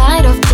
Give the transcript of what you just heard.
light of